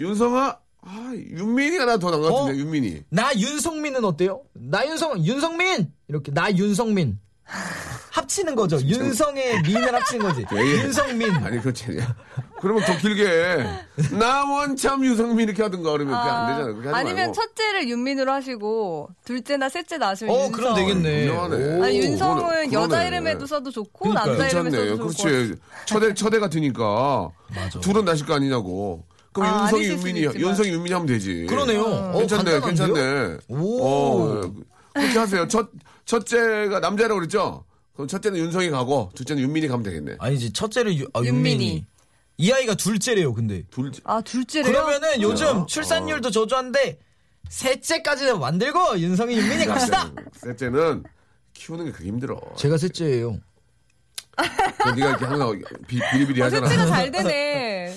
윤성아. 아, 윤민이가 나더 나은 것 같은데, 어? 윤민이. 나 윤성민은 어때요? 나 윤성 윤성민 이렇게 나 윤성민 합치는 거죠. 윤성의 민을 합치는 거지. 예, 예. 윤성민. 아니 그렇지. 그러면 더 길게 해. 나 원참 유성민 이렇게 하든가 그러면 그게 안 되잖아. 그렇게 하지 아니면 말고. 첫째를 윤민으로 하시고 둘째나 셋째 나시면 어, 윤성. 그럼 되겠네. 오. 아니 윤성은 그러네. 여자. 이름에도 써도 좋고 그러니까요. 남자 이름에 괜찮네. 써도 같아요. 그렇지. 초대 초대 같으니까 둘은 나실 거 아니냐고. 그럼 아, 윤성이 윤민이. 윤성이 윤민이 하면 되지. 그러네요. 어, 괜찮네, 간단한데요? 괜찮네. 오. 어, 그렇게 하세요. 첫 첫째가 남자라고 그랬죠? 그럼 첫째는 윤성이 가고 둘째는 윤민이 가면 되겠네. 아니지, 첫째를 유, 아, 윤민이. 윤민이. 이 아이가 둘째래요, 근데. 둘아 둘째래요? 그러면은 요즘 출산율도 저조한데 셋째까지는 만들고 윤성이 윤민이 갑시다. 셋째는 키우는 게 그렇게 힘들어. 제가 셋째예요. 그 네가 이렇게 항상 비, 비리비리 어, 하잖아. 셋째가 잘 되네.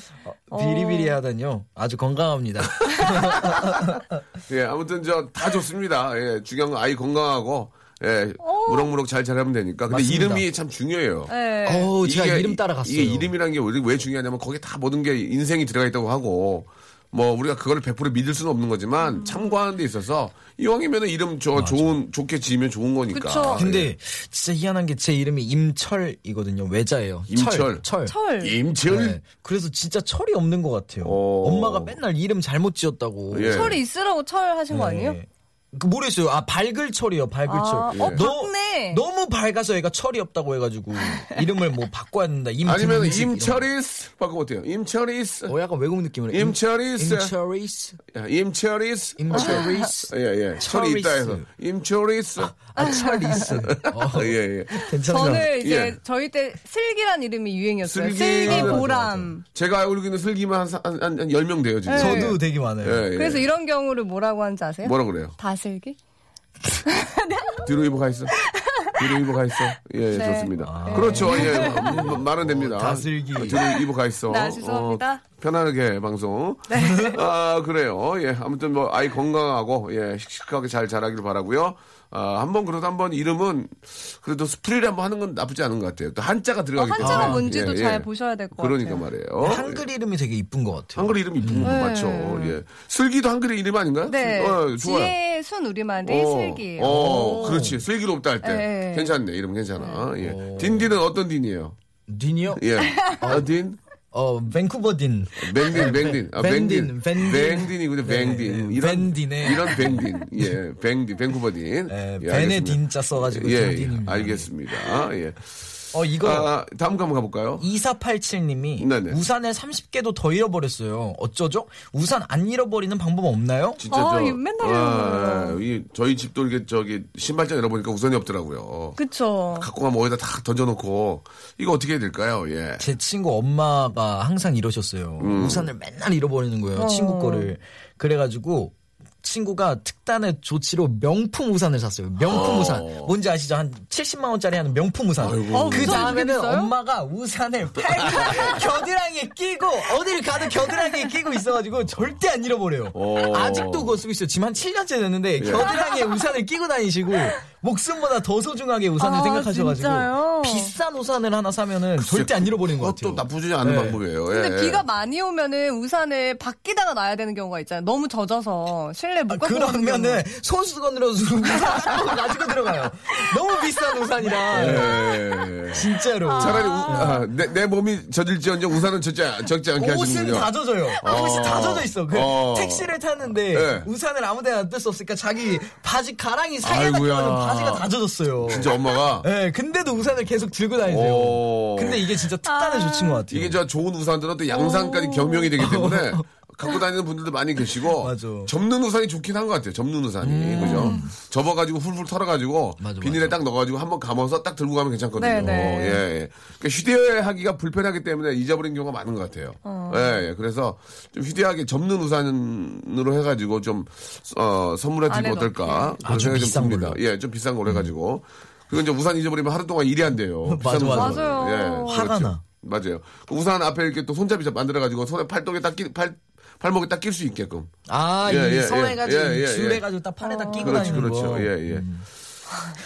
어. 비리비리 하다뇨. 아주 건강합니다. 예, 아무튼 저 다 좋습니다. 예, 중요한 건 아이 건강하고 예, 무럭무럭 잘 자라면 되니까. 근데 맞습니다. 이름이 참 중요해요. 네. 어우, 제가 이게- 이름 따라갔어요. 이게 이름이란 게 왜, 왜 중요하냐면 거기에 다 모든 게 인생이 들어가 있다고 하고 뭐 우리가 그거를 100% 믿을 수는 없는 거지만 음. 참고하는 데 있어서 이왕이면은 이름 저 좋은 좋게 지으면 좋은 거니까. 그쵸. 근데 진짜 희한한 게 제 이름이 임철이거든요. 외자예요. 임철. 철. 철. 철. 임철 네. 그래서 진짜 철이 없는 것 같아요. 오. 엄마가 맨날 이름 잘못 지었다고. 예. 철이 있으라고 철 하신 거 아니에요? 네. 그 모르겠어요. 아 밝을 철이요. 밝을 아, 철. 어, 너- 밝네. 너무 밝아서 애가 철이 없다고 해가지고 이름을 뭐 바꿔야 된다. 임 아니면 임철이스 바꿔 어때요? 임철이스. 거. 어 약간 외국 느낌으로. 임- 임철이스. 임철이스. 야, 임철이스. 임철이스. 예, 예. 철이 있다 해서. 임철이스. 아 철이스. 어, 예, 예. 괜찮다. 저는 이제 예. 저희 때 슬기란 이름이 유행이었어요. 슬기. 슬기, 보람. 제가 알고 있는 슬기만 한, 사- 한, 한, 한 10명 돼요, 지금. 네. 저도 되게 많아요. 예, 예. 그래서 이런 경우를 뭐라고 하는지 아세요? 뭐라 그래요? 다슬기? 뒤로 입어 가 있어. 뒤로 입어 가 있어. 예, 예, 네. 좋습니다. 그렇죠. 예, 마- 말은 됩니다. 어, 다슬기. 뒤로 입어 가 있어. 네, 죄송합니다. 어, 편안하게 방송. 아, 그래요. 예, 아무튼 뭐 아이 건강하고 예, 씩씩하게 잘 자라길 바라고요. 아, 한 번 그래도 한 번 이름은 그래도 풀이를 한번 하는 건 나쁘지 않은 것 같아요. 또 한자가 어, 들어가기 때문에. 한자가 뭔지도 예, 잘 예. 보셔야 될것 그러니까 같아요. 말이에요. 한글 이름이 되게 이쁜 것 같아요. 한글 이름 이쁜 거 네. 맞죠. 예. 슬기도 한글의 이름 아닌가요? 네. 어, 좋아요. 지혜 순 우리말이 어, 슬기. 어, 그렇지. 슬기롭다 할 때. 네. 괜찮네. 이름 괜찮아. 예. 딘딘은 어떤 딘이에요? 딘이요? 예. 아, 딘? 어 밴쿠버 딘. 뱅딘, 뱅딘. 아, 뱅딘. 밴딘, 밴딘. 뱅딘이군요, 뱅딘. 네, 이런, 밴딘에. 이런 뱅딘. 예, 뱅딘, 뱅쿠버 딘. 예, 알겠습니다. 딘자 써가지고 예, 예. 알겠습니다. 예. 어 이거 아, 다음 거 한번 가볼까요? 2487님이 네네. 우산을 30개도 더 잃어버렸어요. 어쩌죠? 우산 안 잃어버리는 방법 없나요? 진짜 아, 저. 이거 맨날 아, 이, 저희 집도 이렇게 저기 신발장 열어보니까 우산이 없더라고요. 그쵸. 갖고 가면 어디다 다 던져놓고 이거 어떻게 해야 될까요? 예. 제 친구 엄마가 항상 이러셨어요. 음. 우산을 맨날 잃어버리는 거예요. 어. 친구 거를. 그래가지고 친구가 특 단의 조치로 명품 우산을 샀어요. 명품 어. 우산. 뭔지 아시죠? 한 70만 원짜리 하는 명품 우산. 아이고. 어, 그 다음에는? 엄마가 우산을 팔고 겨드랑이에 끼고 어딜 가도 겨드랑이에 끼고 있어가지고 절대 안 잃어버려요. 어. 아직도 그거 쓰고 있어요. 지금 한 7년째 됐는데 겨드랑이에 우산을 끼고 다니시고 목숨보다 더 소중하게 우산을 아, 생각하셔가지고 진짜요? 비싼 우산을 하나 사면은 절대 안 잃어버리는 것 같아요. 그것도 나쁘지 않은 네. 방법이에요. 예, 근데 예. 비가 많이 오면은 우산을 밖에다가 놔야 되는 경우가 있잖아요. 너무 젖어서 실내 못 갖고 가는 그러면은 경우. 손수건으로 우산 가지고 들어가요. 너무 비싼 우산이라 예. 진짜로. 차라리 우- 아, 내, 내 몸이 젖을지언정 우산은 젖지, 않- 적지 않게 옷은 하시는군요. 다 젖어요. 옷이 다 젖어 있어. 그 어. 택시를 타는데 네. 우산을 아무데나 뜰 수 없으니까 자기 바지 가랑이. 끼면 바지가 다 젖었어요. 진짜 엄마가 네, 근데도 우산을 계속 들고 다니세요. 오. 근데 이게 진짜 특단의 조치인 것 같아요. 이게 저 좋은 우산들은 또 양산까지 겸용이 되기 때문에 갖고 다니는 분들도 많이 계시고 맞아. 접는 우산이 좋긴 한 것 같아요. 접는 우산이 그죠? 접어가지고 훌훌 털어가지고 맞아, 비닐에 맞아. 딱 넣어가지고 한번 감아서 딱 들고 가면 괜찮거든요. 네, 네. 예, 예. 그러니까 휴대하기가 불편하기 때문에 잊어버린 경우가 많은 것 같아요. 어. 예, 예. 그래서 좀 휴대하게 접는 우산으로 해가지고 좀 어, 선물해 드리면 어떨까? 그런 아, 좀 생각이 비싼 듭니다. 걸로. 음. 예, 좀 비싼 걸로 해가지고. 그리고 이제 우산 잊어버리면 하루 동안 일이 안 돼요. 맞아, 맞아. 예, 화가 그렇죠. 나. 맞아요. 그 우산 앞에 이렇게 또 손잡이 만들어가지고 손에 팔뚝에 딱 끼, 팔, 팔목에 딱 낄 수 있게끔. 아, 예, 이 예, 선해가지고 예, 예, 예. 줄해가지고 딱 팔에다 끼고 그렇죠, 다니는 그렇죠. 거. 예, 예.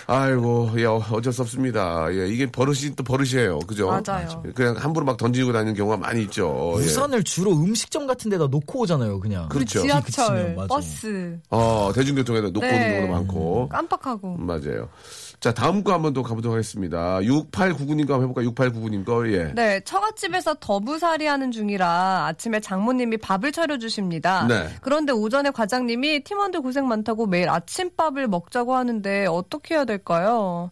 아이고, 예, 어쩔 수 없습니다. 예, 이게 버릇이 또 버릇이에요. 그죠? 맞아요. 그냥 함부로 막 던지고 다니는 경우가 많이 있죠. 예. 우산을 주로 음식점 같은 데다 놓고 오잖아요, 그냥. 그렇죠. 지하철, 그치면, 맞아. 버스. 어, 대중교통에다 놓고 네. 오는 경우도 많고. 깜빡하고. 맞아요. 자, 다음 거 한번 또 가보도록 하겠습니다. 6899님 거 한번 해볼까요? 6899님 거, 예. 네, 처갓집에서 더부살이 하는 중이라 아침에 장모님이 밥을 차려주십니다. 네. 그런데 오전에 과장님이 팀원들 고생 많다고 매일 아침밥을 먹자고 하는데 어떻게 해야 될까요?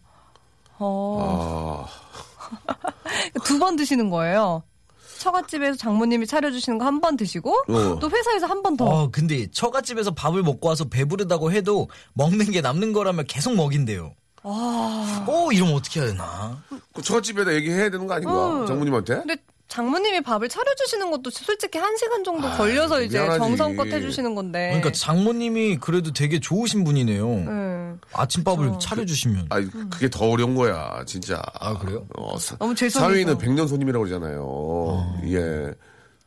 어, 아, 두번 드시는 거예요. 처갓집에서 장모님이 차려주시는 거 한 번 드시고 어. 또 회사에서 한 번 더. 어, 근데 처갓집에서 밥을 먹고 와서 배부르다고 해도 먹는 게 남는 거라면 계속 먹인대요. 아. 어, 이러면 어떻게 해야 되나? 그 처갓집에다 얘기해야 되는 거 아닌가? 음. 장모님한테? 근데 장모님이 밥을 차려주시는 것도 솔직히 한 시간 정도 걸려서 이제 아, 미안하지. 정성껏 해주시는 건데. 그러니까 장모님이 그래도 되게 좋으신 분이네요. 네. 아침밥을 차려주시면. 아니, 그게 더 어려운 거야, 진짜. 아, 그래요? 어, 사, 너무 죄송해서. 사위는 백년 손님이라고 그러잖아요. 예.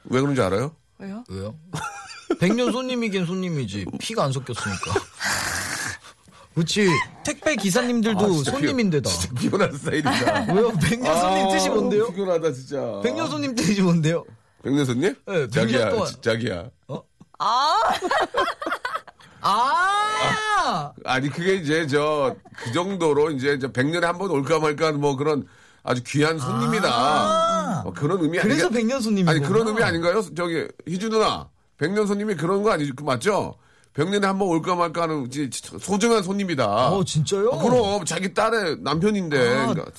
왜 그런지 알아요? 왜요? 왜요? 백년 손님이긴 손님이지. 피가 안 섞였으니까. 그렇지. 택배 기사님들도 아, 진짜 손님인데다. 피- 진짜 피곤한 스타일이다. 왜요? 백년 손님 뜻이 뭔데요? 아, 피곤하다, 진짜. 백년 손님 뜻이 뭔데요? 백년 손님? 네, 백년 자기야, 동안. 지- 자기야. 아! 아 니, 그게 이제 저, 그 정도로 이제 저 백년에 한 번 올까 말까 하는 뭐 그런 아주 귀한 손님이다. 어, 그런 의미 그래서 아니가- 백년 손님이 아니, 그런 의미 아닌가요? 저기, 희주 누나. 백년 손님이 그런 거 아니죠? 그 맞죠? 백년에 한 번 올까 말까 하는 소중한 손님이다. 어, 진짜요? 아, 그럼 자기 딸의 남편인데 아. 그러니까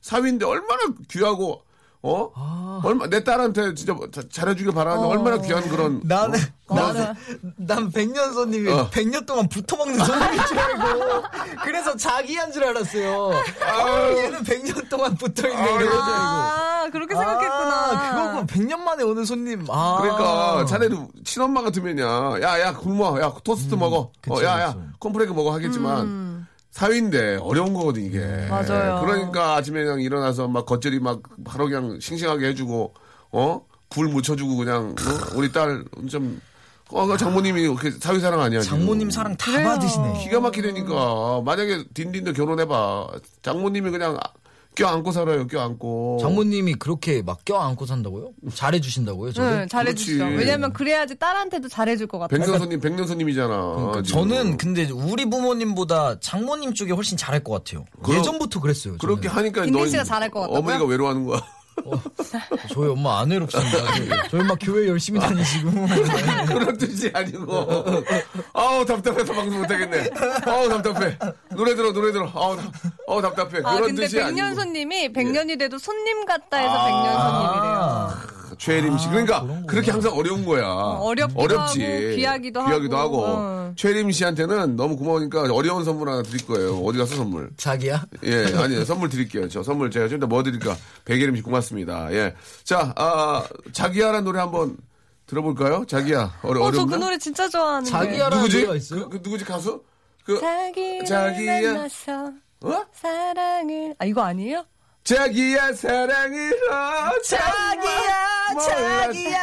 사위인데 얼마나 귀하고 어 아. 얼마 내 딸한테 진짜 자- 잘해주길 바라는 얼마나 귀한 그런 나는 어? 나는 난 백년 손님이 어. 백년 동안 붙어 먹는 손님인 줄 알고 그래서 자기한 줄 알았어요. 아, 얘는 백년 동안 붙어 있네 이런 줄 알고. 아, 그렇게 생각했구나. 아, 그거고 백년 만에 오는 손님. 아. 그러니까 차라리 친엄마 같으면야 야야 굶어 야 토스트 먹어 음, 그쵸, 어 야야 그쵸. 콤프레이크 먹어 하겠지만 사위인데 어려운 거거든 이게 음. 맞아요. 그러니까 아침에 그냥 일어나서 막 겉절이 막 바로 그냥 싱싱하게 해주고 어굴 묻혀주고 그냥 어? 우리 딸좀 어, 그 장모님이 이렇게 사위 사랑 아니야. 장모님 사랑 다 그래요. 받으시네. 기가 막히다니까 만약에 딘딘도 결혼해봐 장모님이 그냥 껴안고 살아요 껴안고 장모님이 그렇게 막 껴안고 산다고요? 잘해주신다고요? 저를? 네, 잘해주시죠. 그렇지. 왜냐면 그래야지 딸한테도 잘해줄 것 같아요. 백년 손님 백년 손님이잖아 그러니까. 저는 근데 우리 부모님보다 장모님 쪽이 훨씬 잘할 것 같아요. 그럼- 예전부터 그랬어요. 저는. 그렇게 하니까 너 씨가 잘할 것 같다고요? 어머니가 외로워하는 거야 저희 엄마 안 외롭습니다. 저희 엄마 교회 열심히 다니시고. 그런 뜻이 아니고 아우 답답해서 방송 못하겠네 아우 답답해 노래 들어 노래 들어 아우, 답- 아우 답답해 아, 그런 근데 뜻이 백년 아니고 예. 손님이 백년이 돼도 손님 같다 해서 백년 손님이래요. 최혜림 씨 그러니까 그렇게 항상 어려운 거야 어렵기도 어렵지 하고, 귀하기도 귀하기도 하고. 하고 어. 최혜림 씨한테는 너무 고마우니까 어려운 선물 하나 드릴 거예요 어디 가서 선물 자기야? 예, 아니요. 선물 드릴게요. 저 선물 제가 좀 이따 뭐 드릴까? 백예림 씨 고맙습니다. 예. 자, 아, 자기야라는 노래 한번 들어볼까요? 자기야. 어려, 어, 저? 그 노래 진짜 좋아하는데. 자기야라는 누구지? 노래가 있어요? 그, 그 누구지 가수? 그 자기를 자기야. 만나서 어? 사랑을 아 이거 아니에요? 자기야 사랑을 어, 자기야 자기야.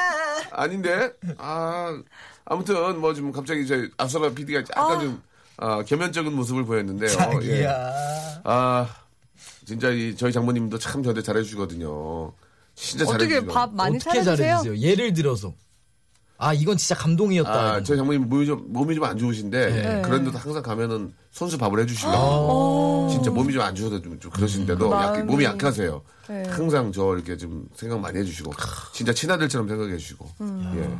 아닌데 아 아무튼 뭐 좀 갑자기 저 앞서가 PD가 약간 좀 아, 겸연적인 모습을 보였는데요. 예. 자기야. 아 진짜 이 저희 장모님도 참 저한테 잘해주거든요. 진짜 어떻게 잘해주시고. 밥 많이 어떻게 차려주세요? 잘해주세요? 예를 들어서. 아, 이건 진짜 감동이었다. 아, 저희 장모님 몸이 좀, 몸이 좀 안 좋으신데, 네. 그런데도 항상 가면은 손수 밥을 해주시려고. 어. 진짜 몸이 좀 안 좋아서 좀, 좀 그러시는데도, 그 약, 몸이 약하세요. 네. 항상 저 이렇게 좀 생각 많이 해주시고, 진짜 친아들처럼 생각해 주시고. 음.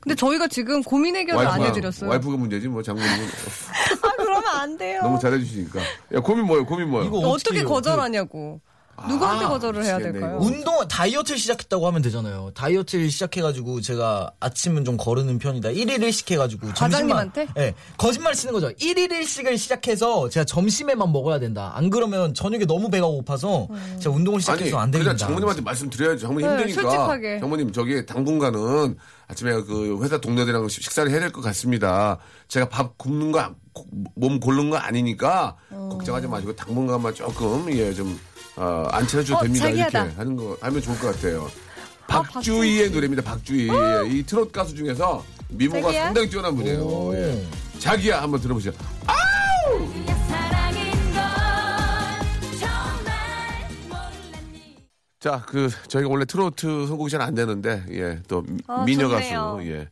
근데 저희가 지금 고민 예. 해결을 안 해드렸어요. 와이프가 문제지, 뭐, 장모님은. 아 그러면 안 돼요. 너무 잘해주시니까. 야, 고민 뭐예요, 고민 뭐예요? 이거 어떻게 해요? 거절하냐고. 누구한테 아, 거절을 해야 될까요? 운동 다이어트를 시작했다고 하면 되잖아요. 다이어트를 시작해가지고 제가 아침은 좀 거르는 편이다. 1일 1식 해가지고 과장님한테? 점심만 네, 거짓말 치는 거죠. 1일 1식을 시작해서 제가 점심에만 먹어야 된다. 안 그러면 저녁에 너무 배가 고파서 제가 운동을 시작해서 안 그냥 되겠다. 장모님한테 말씀드려야죠. 장모님 네, 힘드니까. 솔직하게. 장모님 저기 당분간은 아침에 그 회사 동료들이랑 식- 식사를 해야 될 것 같습니다. 제가 밥 굽는 거, 고- 몸 고른 거 아니니까 어. 걱정하지 마시고 당분간만 조금 예 좀 어, 안 찾아줘도 어, 됩니다. 자기하다. 이렇게 하는 거 하면 좋을 것 같아요. 아, 박주희의 아, 노래입니다. 박주희. 오! 이 트롯 가수 중에서 미모가 자기야? 상당히 뛰어난 분이에요. 예. 예. 자기야 한번 들어보시죠. 아우! 자, 그 저희가 원래 트로트 선곡이 잘 안 되는데 예, 또 어, 미녀 좋네요. 가수 예.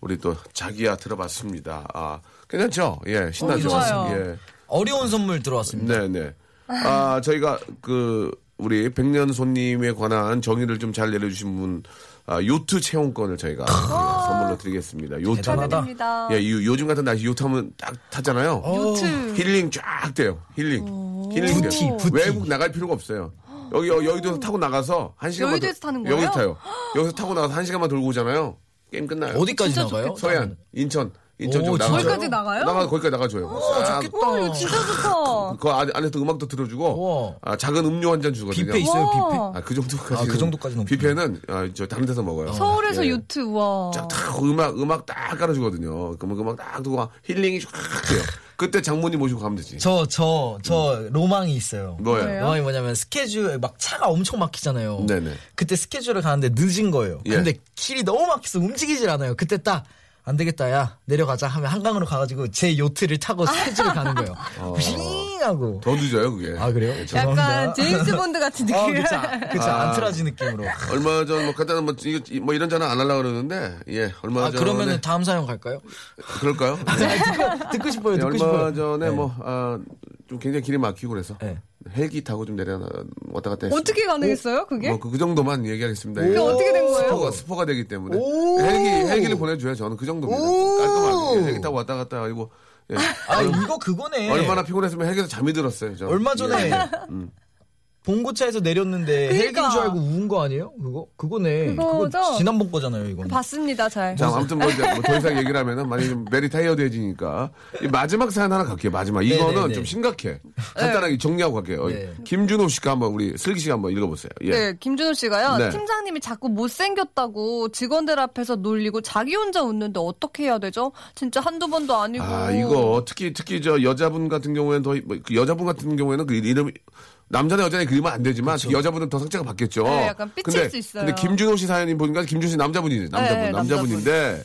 우리 또 자기야 들어봤습니다. 아, 괜찮죠? 예, 신나죠? 어, 예. 어려운 선물 들어왔습니다. 네, 네. 아, 저희가 그 우리 백년 손님에 관한 정의를 좀 잘 내려주신 분 아, 요트 체험권을 저희가 선물로 드리겠습니다. 요트. 대단하다. 예, 이- 요즘 같은 날씨 요트 하면 딱 타잖아요. 요트. 힐링 쫙 돼요. 힐링. 힐링 돼요. 부티, 부티. 외국 나갈 필요가 없어요. 여기 여- 여의도에서 타고 나가서 한 시간만 여의도에서 더- 타는 거예요? 여기서 타요. 여기서 타고 나가서 한 시간만 돌고 오잖아요. 게임 끝나요. 어디까지 나가요? 서해안, 인천, 인천 오, 쪽 나가요. 거기까지 나가요? 나가 거기까지 나가줘요. 싹. 좋겠다. 어, 이거 진짜 좋다. 그 안에, 안에서 음악도 들어주고. 아, 작은 음료 한 잔 주거든요. 뷔페 있어요, 뷔페? 와. 아, 그 정도까지. 아, 그 정도까지는. 뷔페는 아, 저 다른 데서 먹어요. 서울에서 예. 요트, 와. 쫙다 음악 음악 딱 깔아주거든요. 그러면 음악 딱 두고 막 힐링이 쫙 돼요. 그때 장모님 모시고 가면 되지. 저, 저, 저 로망이 있어요. 뭐예요? 뭐예요? 로망이 뭐냐면 스케줄 막 차가 엄청 막히잖아요. 네네. 그때 스케줄을 가는데 늦은 거예요. 예. 근데 길이 너무 막혀서 움직이질 않아요. 그때 딱 안 되겠다, 야 내려가자 하면 한강으로 가가지고 제 요트를 타고 스케줄을 가는 거예요. 윙하고. 더 늦어요 그게. 아 그래요? 약간 죄송합니다. 제임스 본드 같은 아, 느낌. 그쵸, 그쵸, Entourage 느낌으로. 얼마 전 뭐 간단한 뭐, 이거, 이- 뭐 이런 전화 안 하려고 그러는데 예 얼마 아 전에 그러면은 다음 사연 갈까요? 그럴까요? 듣고, 듣고 싶어요, 예, 듣고 얼마 싶어요. 전에 네. 뭐 아, 좀 굉장히 길이 막히고 그래서 네. 헬기 타고 좀 내려 왔다 갔다 했어요. 어떻게 가능했어요, 그게? 뭐 그, 그 정도만 얘기하겠습니다. 그게 예. 어떻게 된 거예요? 스포가, 스포가 되기 때문에 오. 헬기 헬기를 보내줘요. 저는 그 정도입니다. 오. 깔끔하게 헬기 타고 왔다 갔다 하고 예. 아 이거 그거네. 얼마나 피곤했으면 헬기에서 잠이 들었어요. 저는. 얼마 전에 예. 음. 봉고차에서 내렸는데 헬기인 그러니까. 줄 알고 우은 거 아니에요? 그거 그거네. 그거죠? 그거 지난번 거잖아요, 이거. 봤습니다, 잘. 자, 아무튼 뭐, 이제 뭐더 이상 얘기를 하면은 많이 좀 very tired해지니까 이 마지막 사연 하나 갈게요. 마지막 이거는 네네네. 좀 심각해. 간단하게 정리하고 갈게요. 네. 김준호 씨가 한번 우리 슬기 씨가 한번 읽어보세요. 예. 네, 김준호 씨가요. 네. 팀장님이 자꾸 못생겼다고 직원들 앞에서 놀리고 자기 혼자 웃는데 어떻게 해야 되죠? 진짜 한두 번도 아니고. 아 이거 특히 특히 저 여자분 같은 경우에는 더그 여자분 같은 경우에는 그 이름 남자나 여자나 그리면 안 되지만 특히 여자분은 더 상처가 받겠죠. 네, 약간 삐칠 근데, 수 있어요. 근데 김준호 씨 사연이 보니까 김준호 씨 남자분이지 남자분 네, 남자분인데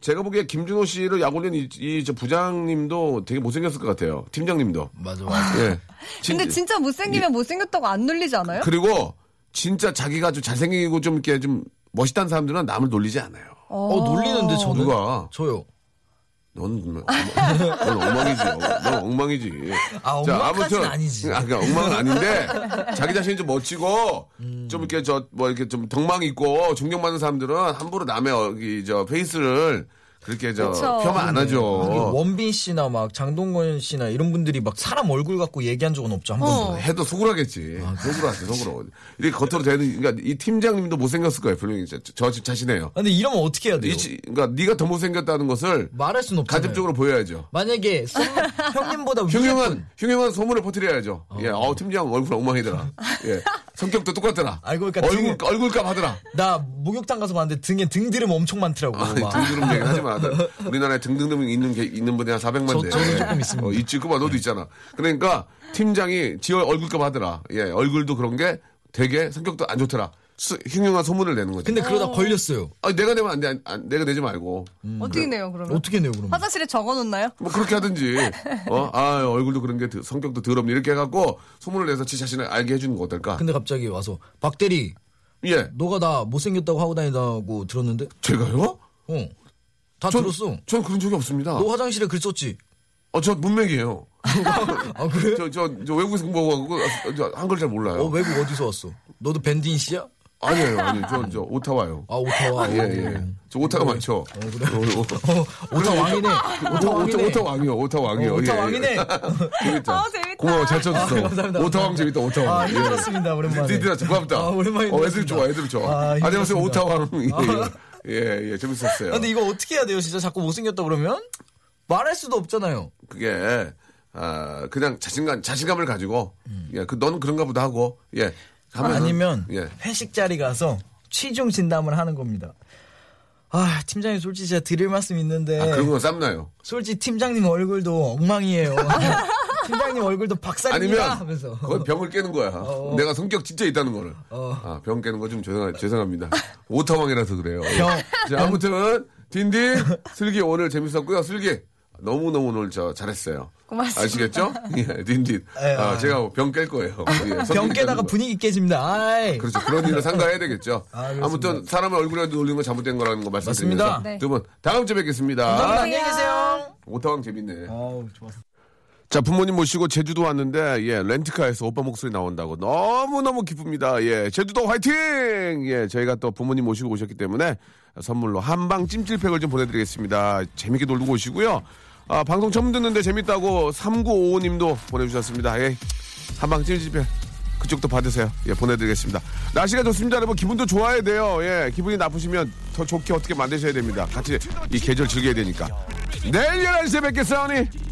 제가 보기에 김준호 씨를 약 올린 이저 부장님도 되게 못생겼을 것 같아요. 팀장님도. 맞아, 맞아. 예. 근데 진- 진짜 못생기면 못생겼다고 안 놀리지 않아요? 그리고 진짜 자기가 좀 잘생기고 좀 이렇게 좀 멋있다는 사람들은 남을 놀리지 않아요. 어, 놀리는데 저는. 누가? 저요. 넌, 넌, 넌 엉망이지. 넌 엉망이지. 아, 엉망까지는 아니지. 아, 그러니까 엉망은 아닌데, 자기 자신이 좀 멋지고, 음. 좀 이렇게 저, 뭐 이렇게 좀 덕망 있고, 존경받는 사람들은 함부로 남의 여기 저 페이스를 그렇게 저, 그쵸. 폄하 안 하죠. 원빈 씨나 막 장동건 씨나 이런 분들이 막 사람 얼굴 갖고 얘기한 적은 없죠, 한 번도. 해도 속으라겠지. 속으라지, 속으로. 이렇게 겉으로 되는, 그러니까 이 팀장님도 못 생겼을 거예요, 분명히. 저, 저 자신해요. 아, 근데 이러면 어떻게 해야 돼요? 이, 지- 그러니까 네가 더 못 생겼다는 것을 말할 순 없잖아요. 간접적으로 보여야죠. 만약에 썸- 형님보다 흉흉한 흉흉한 소문을 퍼뜨려야죠. 예, 어 팀장 얼굴 엉망이더라. 예, 성격도 똑같더라. 알고 보니까 얼굴 등에- 얼굴값 하더라. 나 목욕탕 가서 봤는데 등에 등드름 엄청 많더라고. 막. 등드름 얘기 하지 마. 우리나라에 등등등 있는 게 있는 분이 한 400만 대. 저- 저도 조금 있습니다. 어, 있지, 그만 너도 있잖아. 그러니까 팀장이 지 얼굴값 하더라. 예, 얼굴도 그런 게 되게 성격도 안 좋더라. 수- 흉흉한 소문을 내는 거지. 근데 그러다 걸렸어요. 아, 내가 내면 안 돼. 안- 안- 내가 내지 말고. 어떻게 내요, 그러면? 어떻게 내요, 그럼? 화장실에 적어 놓나요? 뭐 그렇게 하든지 어? 아 얼굴도 그런 게 드- 성격도 더럽네 이렇게 해갖고 소문을 내서 지 자신을 알게 해주는 거 어떨까? 근데 갑자기 와서 박 대리 예 너가 나 못생겼다고 하고 다니다고 들었는데? 제가요? 어. 다 전- 들었어. 전 그런 적이 없습니다. 너 화장실에 글 썼지? 어, 저 문맥이에요. 아, 그래? 저, 저, 저 외국에서 공부하고 한글 잘 몰라요. 어, 외국 어디서 왔어? 너도 밴드인 씨야? 아니에요, 아니에요. 저, 저 오타와요. 아, 오타와. 예, 예. 저 오타가 많죠. 그래? 어, 어. 어, 오타 왕이네. 오타 오타, 왕이네. 오타 왕이요, 오타 왕이요. 어, 오타 예, 예. 왕이네. 재밌다. 아, 재밌다. 고마워, 잘 쳐줬어. 아, 감사합니다. 오타 왕 재밌다, 오타 왕. 아, 힘들었습니다, 오랜만에. 드디어 고맙다. 아, 오랜만에 어, 애들. 좋아, 애들 좋아. 아, 안녕하세요. 오타 왕. 예, 예, 예, 재밌었어요. 아, 근데 이거 어떻게 해야 돼요? 진짜 자꾸 못생겼다 그러면? 말할 수도 없잖아요. 그게 아 그냥 자신감 자신감을 가지고 예, 그 너는 그런가 보다 하고 예. 하면은, 아니면 예. 회식 자리 가서 취중 진담을 하는 겁니다. 아, 팀장님 솔직히 제가 드릴 말씀 있는데 아, 그런 건 쌈나요. 솔직히 팀장님 얼굴도 엉망이에요. 팀장님 얼굴도 아니면 하면서 그건 병을 깨는 거야. 어. 내가 성격 진짜 있다는 거를. 어. 아, 병 깨는 거 좀 죄송, 죄송합니다. 오타왕이라서 그래요. 예. 병. 자, 아무튼 딘딘 슬기 오늘 재밌었고요. 슬기 너무너무 오늘 저 잘했어요. 고맙습니다. 아시겠죠? 예, 딘딘. 예, 아, 아. 제가 병 깰 거예요. 예, 병 깨다가 거. 분위기 깨집니다. 아이. 그렇죠. 그런 일을 상가해야 되겠죠. 아, 그렇습니다. 아무튼 사람의 얼굴에 놀리는 건 잘못된 거라는 거 말씀드립니다. 네. 두분 다음 주에 뵙겠습니다. 감사합니다. 안녕히 계세요. 오타왕 재밌네. 어우, 좋았어. 자, 부모님 모시고 제주도 왔는데, 예, 렌트카에서 오빠 목소리 나온다고 너무너무 기쁩니다. 예, 제주도 화이팅! 예, 저희가 또 부모님 모시고 오셨기 때문에 선물로 한방 찜질팩을 좀 보내드리겠습니다. 재밌게 놀고 오시고요. 아, 방송 처음 듣는데 재밌다고 3955님도 보내주셨습니다. 예, 한방 찜질팩. 그쪽도 받으세요. 예, 보내드리겠습니다. 날씨가 좋습니다, 여러분. 기분도 좋아야 돼요. 예, 기분이 나쁘시면 더 좋게 어떻게 만드셔야 됩니다. 같이 이 계절 즐겨야 되니까. 내일 11시에 뵙겠사오니.